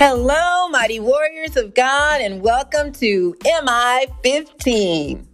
Hello, mighty warriors of God, and welcome to MI 15.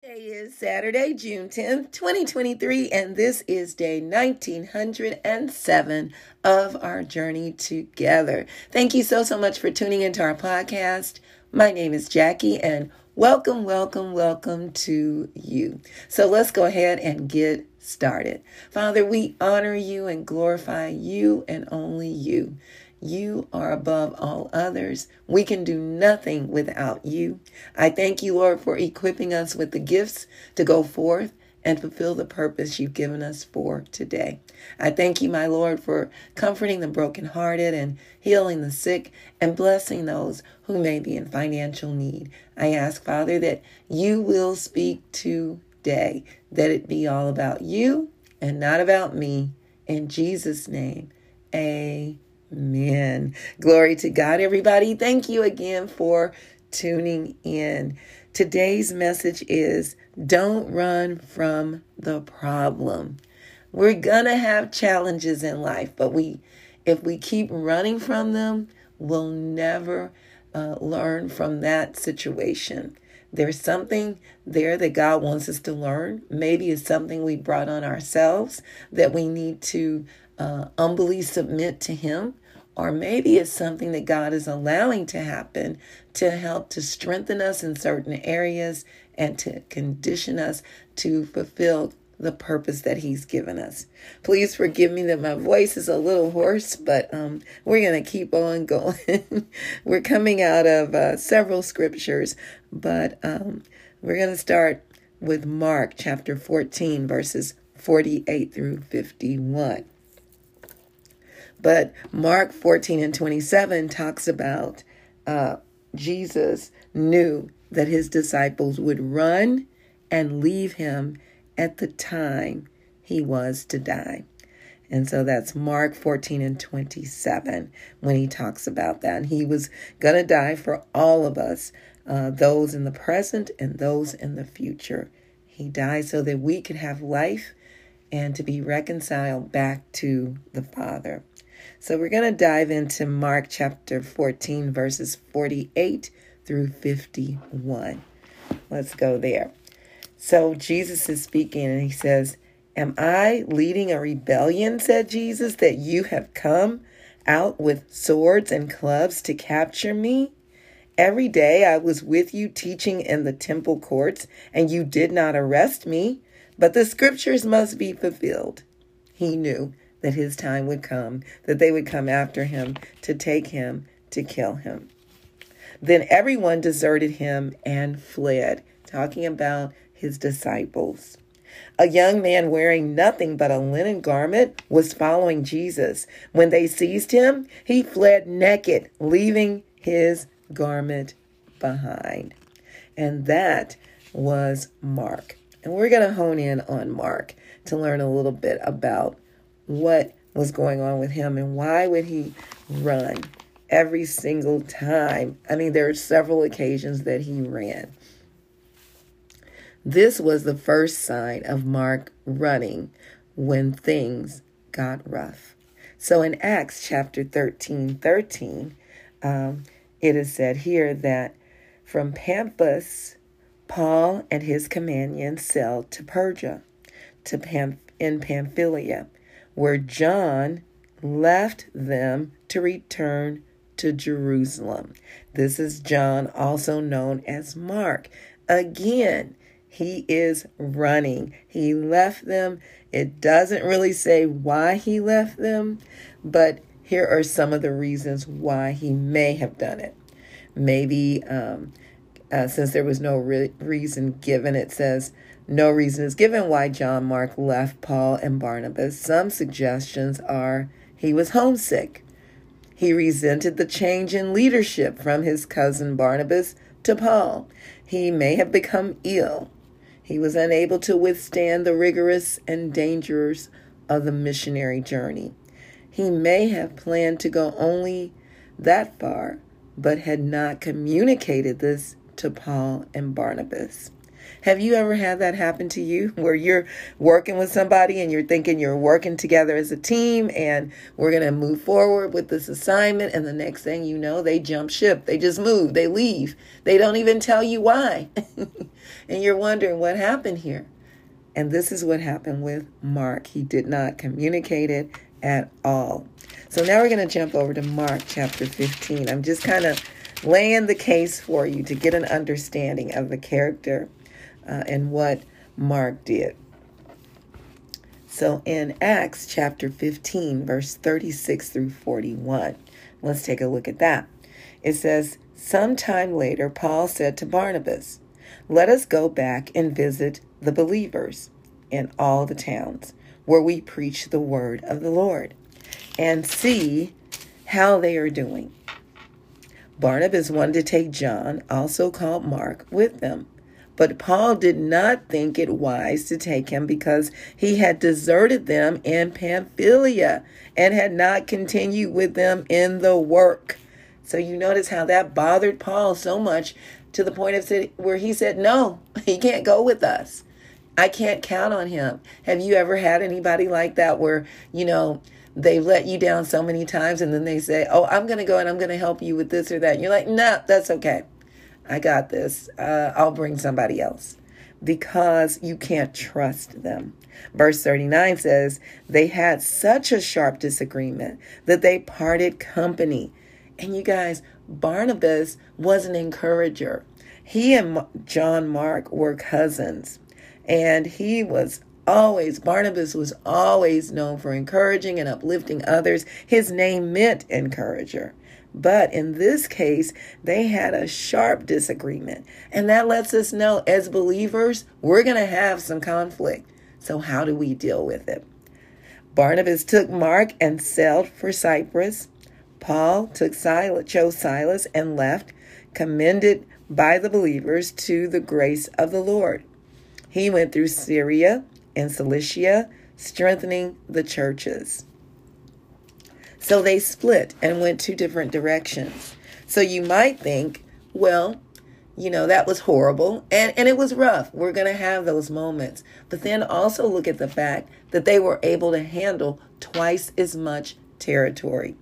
Today is Saturday, June 10th, 2023, and this is day 1907 of our journey together. Thank you so, so much for tuning into our podcast. My name is Jackie, and welcome, welcome, welcome to you. So let's go ahead and get started. Father, we honor you and glorify you and only you. You are above all others. We can do nothing without you. I thank you, Lord, for equipping us with the gifts to go forth and fulfill the purpose you've given us for today. I thank you, my Lord, for comforting the brokenhearted and healing the sick and blessing those who may be in financial need. I ask, Father, that you will speak to that it be all about you and not about me. In Jesus' name, amen. Glory to God, everybody. Thank you again for tuning in. Today's message is don't run from the problem. We're going to have challenges in life, but we if we keep running from them, we'll never uh, learn from that situation. There's something there that God wants us to learn. Maybe it's something we brought on ourselves that we need to uh, humbly submit to Him. Or maybe it's something that God is allowing to happen to help to strengthen us in certain areas and to condition us to fulfill the purpose that he's given us. Please forgive me that my voice is a little hoarse, but um, we're going to keep on going. we're coming out of uh, several scriptures, but um, we're going to start with Mark chapter 14, verses 48 through 51. But Mark 14 and 27 talks about uh, Jesus knew that his disciples would run and leave him at the time he was to die. And so that's Mark 14 and 27 when he talks about that. And he was going to die for all of us, uh, those in the present and those in the future. He died so that we could have life and to be reconciled back to the Father. So we're going to dive into Mark chapter 14, verses 48 through 51. Let's go there. So Jesus is speaking and he says, Am I leading a rebellion, said Jesus, that you have come out with swords and clubs to capture me? Every day I was with you teaching in the temple courts, and you did not arrest me. But the scriptures must be fulfilled. He knew that his time would come, that they would come after him to take him, to kill him. Then everyone deserted him and fled, talking about his disciples. A young man wearing nothing but a linen garment was following Jesus. When they seized him, he fled naked, leaving his garment behind. And that was Mark. And we're going to hone in on Mark to learn a little bit about what was going on with him and why would he run every single time. I mean, there are several occasions that he ran. This was the first sign of Mark running when things got rough. So in Acts chapter 13 13, um, it is said here that from Pampas, Paul and his companions sailed to Perga, to Pam- in Pamphylia, where John left them to return to Jerusalem. This is John, also known as Mark. Again, he is running. He left them. It doesn't really say why he left them, but here are some of the reasons why he may have done it. Maybe um, uh, since there was no re- reason given, it says no reason is given why John Mark left Paul and Barnabas. Some suggestions are he was homesick. He resented the change in leadership from his cousin Barnabas to Paul. He may have become ill. He was unable to withstand the rigorous and dangers of the missionary journey. He may have planned to go only that far, but had not communicated this to Paul and Barnabas. Have you ever had that happen to you where you're working with somebody and you're thinking you're working together as a team and we're going to move forward with this assignment and the next thing you know, they jump ship. They just move, they leave. They don't even tell you why. and you're wondering what happened here. And this is what happened with Mark. He did not communicate it at all. So now we're going to jump over to Mark chapter 15. I'm just kind of laying the case for you to get an understanding of the character uh, and what Mark did. So in Acts chapter 15, verse 36 through 41, let's take a look at that. It says, Sometime later, Paul said to Barnabas, Let us go back and visit the believers in all the towns where we preach the word of the Lord and see how they are doing. Barnabas wanted to take John, also called Mark, with them. But Paul did not think it wise to take him because he had deserted them in Pamphylia and had not continued with them in the work. So you notice how that bothered Paul so much to the point of where he said, No, he can't go with us. I can't count on him. Have you ever had anybody like that where, you know, they've let you down so many times and then they say, Oh, I'm going to go and I'm going to help you with this or that. And you're like, No, nah, that's okay. I got this. Uh, I'll bring somebody else because you can't trust them. Verse 39 says, They had such a sharp disagreement that they parted company. And you guys, Barnabas was an encourager. He and John Mark were cousins, and he was always, Barnabas was always known for encouraging and uplifting others. His name meant encourager. But in this case, they had a sharp disagreement. And that lets us know as believers, we're going to have some conflict. So, how do we deal with it? Barnabas took Mark and sailed for Cyprus. Paul took Silas, chose Silas and left, commended by the believers to the grace of the Lord. He went through Syria and Cilicia, strengthening the churches. So they split and went two different directions. So you might think, well, you know, that was horrible and, and it was rough. We're going to have those moments. But then also look at the fact that they were able to handle twice as much territory.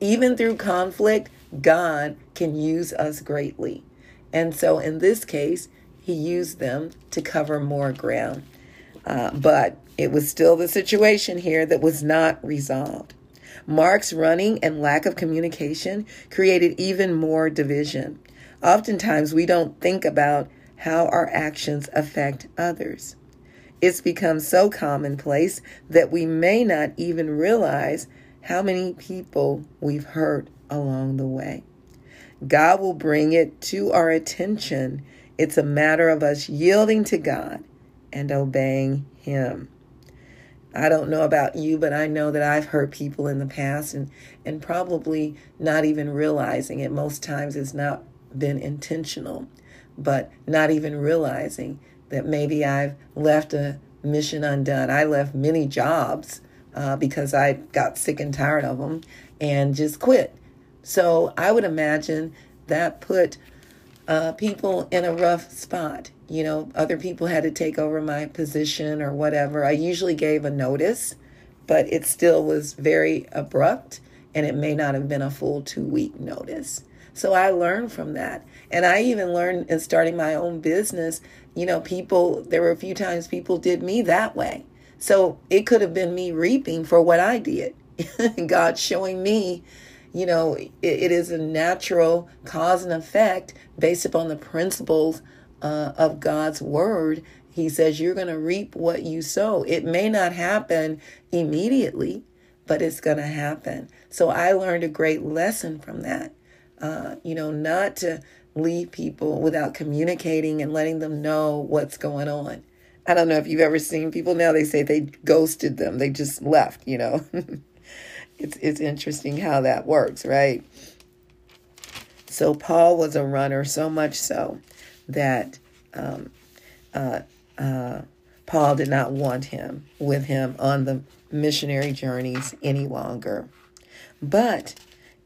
Even through conflict, God can use us greatly. And so in this case, he used them to cover more ground. Uh, but it was still the situation here that was not resolved. Mark's running and lack of communication created even more division. Oftentimes, we don't think about how our actions affect others. It's become so commonplace that we may not even realize how many people we've hurt along the way. God will bring it to our attention. It's a matter of us yielding to God and obeying Him. I don't know about you, but I know that I've hurt people in the past and, and probably not even realizing it. Most times it's not been intentional, but not even realizing that maybe I've left a mission undone. I left many jobs uh, because I got sick and tired of them and just quit. So I would imagine that put uh, people in a rough spot you know, other people had to take over my position or whatever. I usually gave a notice, but it still was very abrupt and it may not have been a full two week notice. So I learned from that. And I even learned in starting my own business, you know, people, there were a few times people did me that way. So it could have been me reaping for what I did. God showing me, you know, it, it is a natural cause and effect based upon the principles uh, of God's word, he says you're going to reap what you sow. It may not happen immediately, but it's going to happen. So I learned a great lesson from that. Uh, you know, not to leave people without communicating and letting them know what's going on. I don't know if you've ever seen people now, they say they ghosted them, they just left, you know. it's, it's interesting how that works, right? So Paul was a runner, so much so that um, uh, uh, Paul did not want him with him on the missionary journeys any longer. But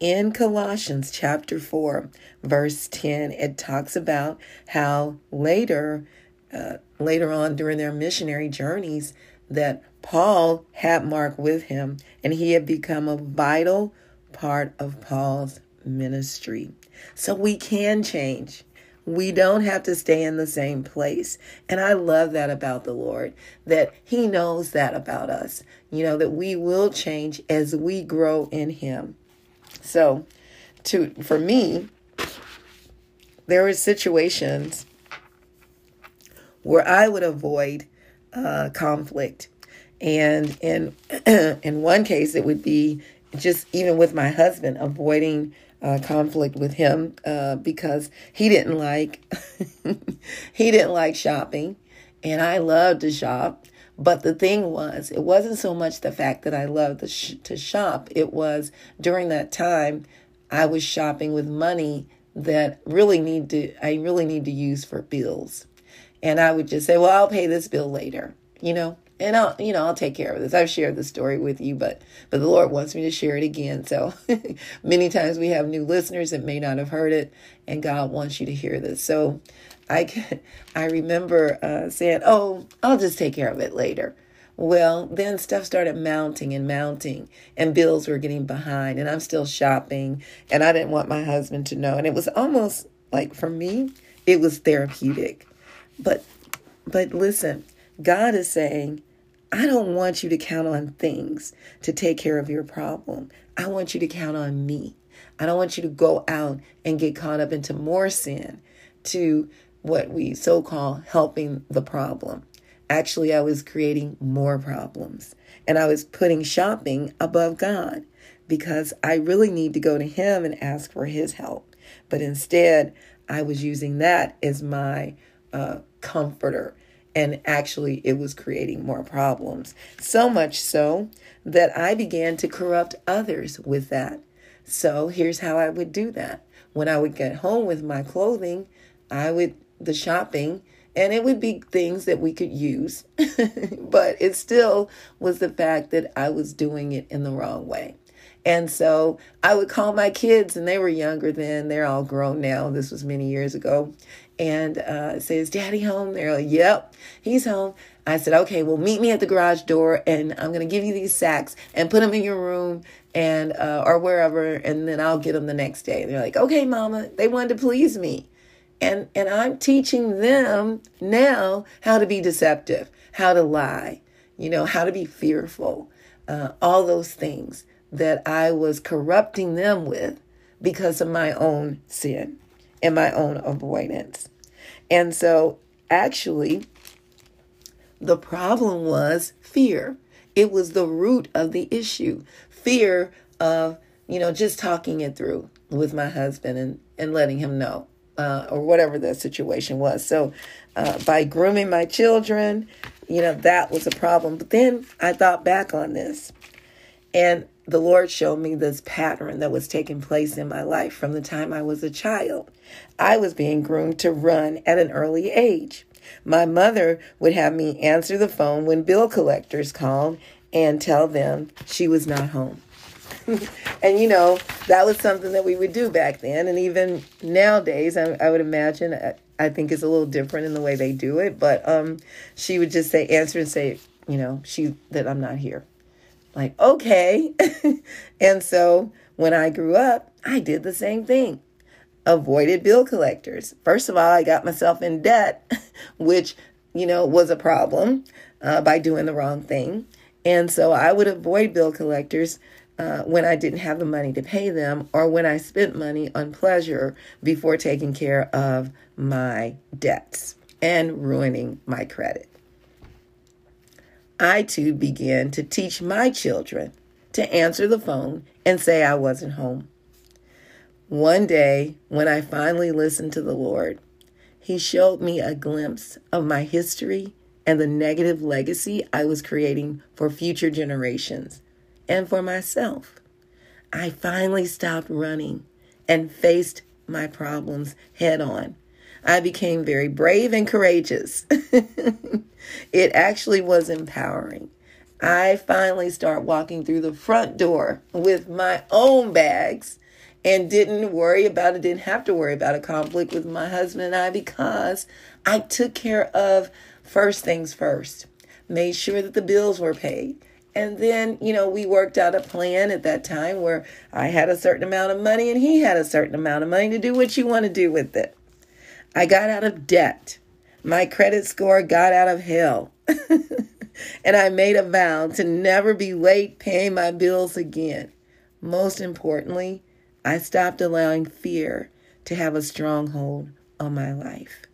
in Colossians chapter 4, verse 10, it talks about how later uh, later on during their missionary journeys that Paul had Mark with him, and he had become a vital part of Paul's ministry. So we can change. We don't have to stay in the same place. And I love that about the Lord, that He knows that about us, you know, that we will change as we grow in Him. So, to for me, there were situations where I would avoid uh, conflict. And in in one case, it would be just even with my husband, avoiding uh, conflict with him uh, because he didn't like he didn't like shopping, and I loved to shop. But the thing was, it wasn't so much the fact that I loved to, sh- to shop. It was during that time I was shopping with money that really need to I really need to use for bills, and I would just say, "Well, I'll pay this bill later," you know and I'll you know I'll take care of this. I've shared the story with you, but but the Lord wants me to share it again. So many times we have new listeners that may not have heard it, and God wants you to hear this. So I can, I remember uh, saying, "Oh, I'll just take care of it later." Well, then stuff started mounting and mounting, and bills were getting behind, and I'm still shopping, and I didn't want my husband to know, and it was almost like for me, it was therapeutic. But but listen, God is saying, I don't want you to count on things to take care of your problem. I want you to count on me. I don't want you to go out and get caught up into more sin to what we so call helping the problem. Actually, I was creating more problems and I was putting shopping above God because I really need to go to Him and ask for His help. But instead, I was using that as my uh, comforter and actually, it was creating more problems. So much so that I began to corrupt others with that. So here's how I would do that. When I would get home with my clothing, I would, the shopping, and it would be things that we could use. but it still was the fact that I was doing it in the wrong way. And so I would call my kids, and they were younger then. They're all grown now. This was many years ago and uh, say, Is daddy home? They're like, Yep, he's home. I said, Okay, well, meet me at the garage door and I'm going to give you these sacks and put them in your room and uh, or wherever, and then I'll get them the next day. And they're like, Okay, mama. They wanted to please me. And, and I'm teaching them now how to be deceptive, how to lie, you know, how to be fearful, uh, all those things that I was corrupting them with because of my own sin and my own avoidance. And so, actually, the problem was fear. It was the root of the issue. Fear of, you know, just talking it through with my husband and, and letting him know, uh, or whatever the situation was. So, uh, by grooming my children, you know, that was a problem. But then I thought back on this. And the Lord showed me this pattern that was taking place in my life from the time I was a child. I was being groomed to run at an early age. My mother would have me answer the phone when bill collectors called and tell them she was not home. and you know, that was something that we would do back then. And even nowadays, I, I would imagine, I, I think it's a little different in the way they do it. But um, she would just say, answer and say, you know, she that I'm not here. Like, okay. and so when I grew up, I did the same thing. Avoided bill collectors. First of all, I got myself in debt, which, you know, was a problem uh, by doing the wrong thing. And so I would avoid bill collectors uh, when I didn't have the money to pay them or when I spent money on pleasure before taking care of my debts and ruining my credit. I too began to teach my children to answer the phone and say I wasn't home. One day, when I finally listened to the Lord, He showed me a glimpse of my history and the negative legacy I was creating for future generations and for myself. I finally stopped running and faced my problems head on I became very brave and courageous. it actually was empowering. I finally start walking through the front door with my own bags and didn't worry about it, didn't have to worry about a conflict with my husband and I because I took care of first things first, made sure that the bills were paid. And then, you know, we worked out a plan at that time where I had a certain amount of money and he had a certain amount of money to do what you want to do with it. I got out of debt. My credit score got out of hell. and I made a vow to never be late paying my bills again. Most importantly, I stopped allowing fear to have a stronghold on my life.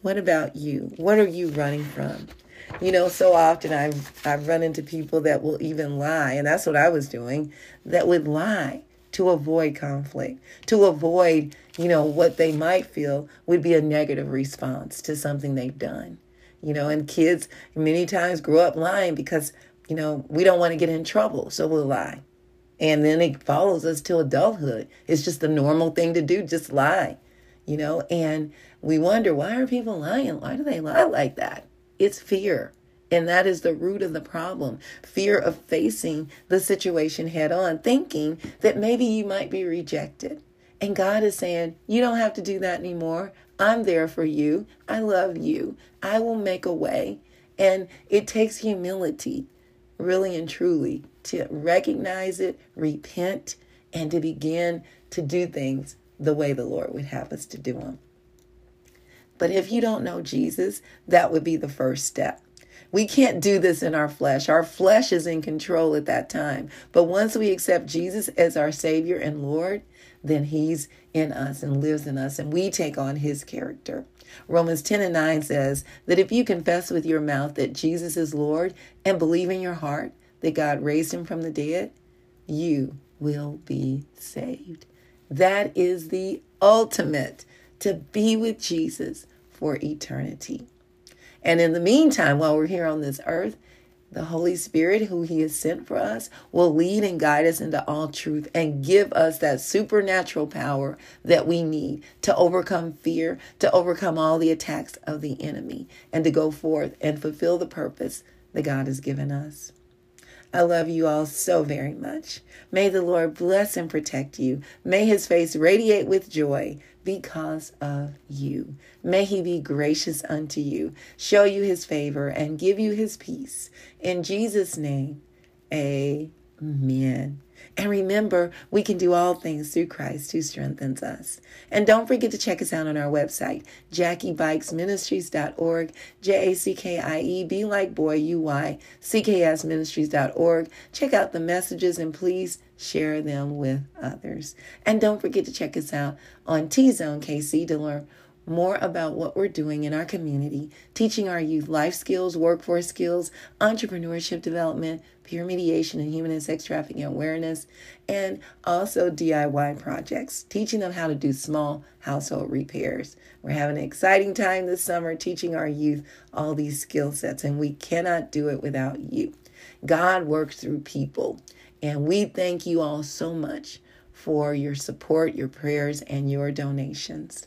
What about you? What are you running from? You know, so often I've I've run into people that will even lie, and that's what I was doing, that would lie to avoid conflict, to avoid, you know, what they might feel would be a negative response to something they've done. You know, and kids many times grow up lying because, you know, we don't want to get in trouble, so we'll lie. And then it follows us to adulthood. It's just the normal thing to do, just lie. You know, and we wonder why are people lying? Why do they lie like that? It's fear. And that is the root of the problem fear of facing the situation head on, thinking that maybe you might be rejected. And God is saying, You don't have to do that anymore. I'm there for you. I love you. I will make a way. And it takes humility, really and truly, to recognize it, repent, and to begin to do things the way the Lord would have us to do them. But if you don't know Jesus, that would be the first step. We can't do this in our flesh. Our flesh is in control at that time. But once we accept Jesus as our Savior and Lord, then He's in us and lives in us, and we take on His character. Romans 10 and 9 says that if you confess with your mouth that Jesus is Lord and believe in your heart that God raised Him from the dead, you will be saved. That is the ultimate to be with Jesus for eternity. And in the meantime, while we're here on this earth, the Holy Spirit, who He has sent for us, will lead and guide us into all truth and give us that supernatural power that we need to overcome fear, to overcome all the attacks of the enemy, and to go forth and fulfill the purpose that God has given us. I love you all so very much. May the Lord bless and protect you. May his face radiate with joy because of you. May he be gracious unto you, show you his favor, and give you his peace. In Jesus' name, amen. And remember, we can do all things through Christ who strengthens us. And don't forget to check us out on our website, JackieBuycksMinistries.org, J A C K I E, B like boy, U Y, C K S Ministries.org. Check out the messages and please share them with others. And don't forget to check us out on T Zone KC to learn more about what we're doing in our community, teaching our youth life skills, workforce skills, entrepreneurship development, peer mediation, and human and sex trafficking awareness, and also DIY projects, teaching them how to do small household repairs. We're having an exciting time this summer teaching our youth all these skill sets, and we cannot do it without you. God works through people, and we thank you all so much for your support, your prayers, and your donations.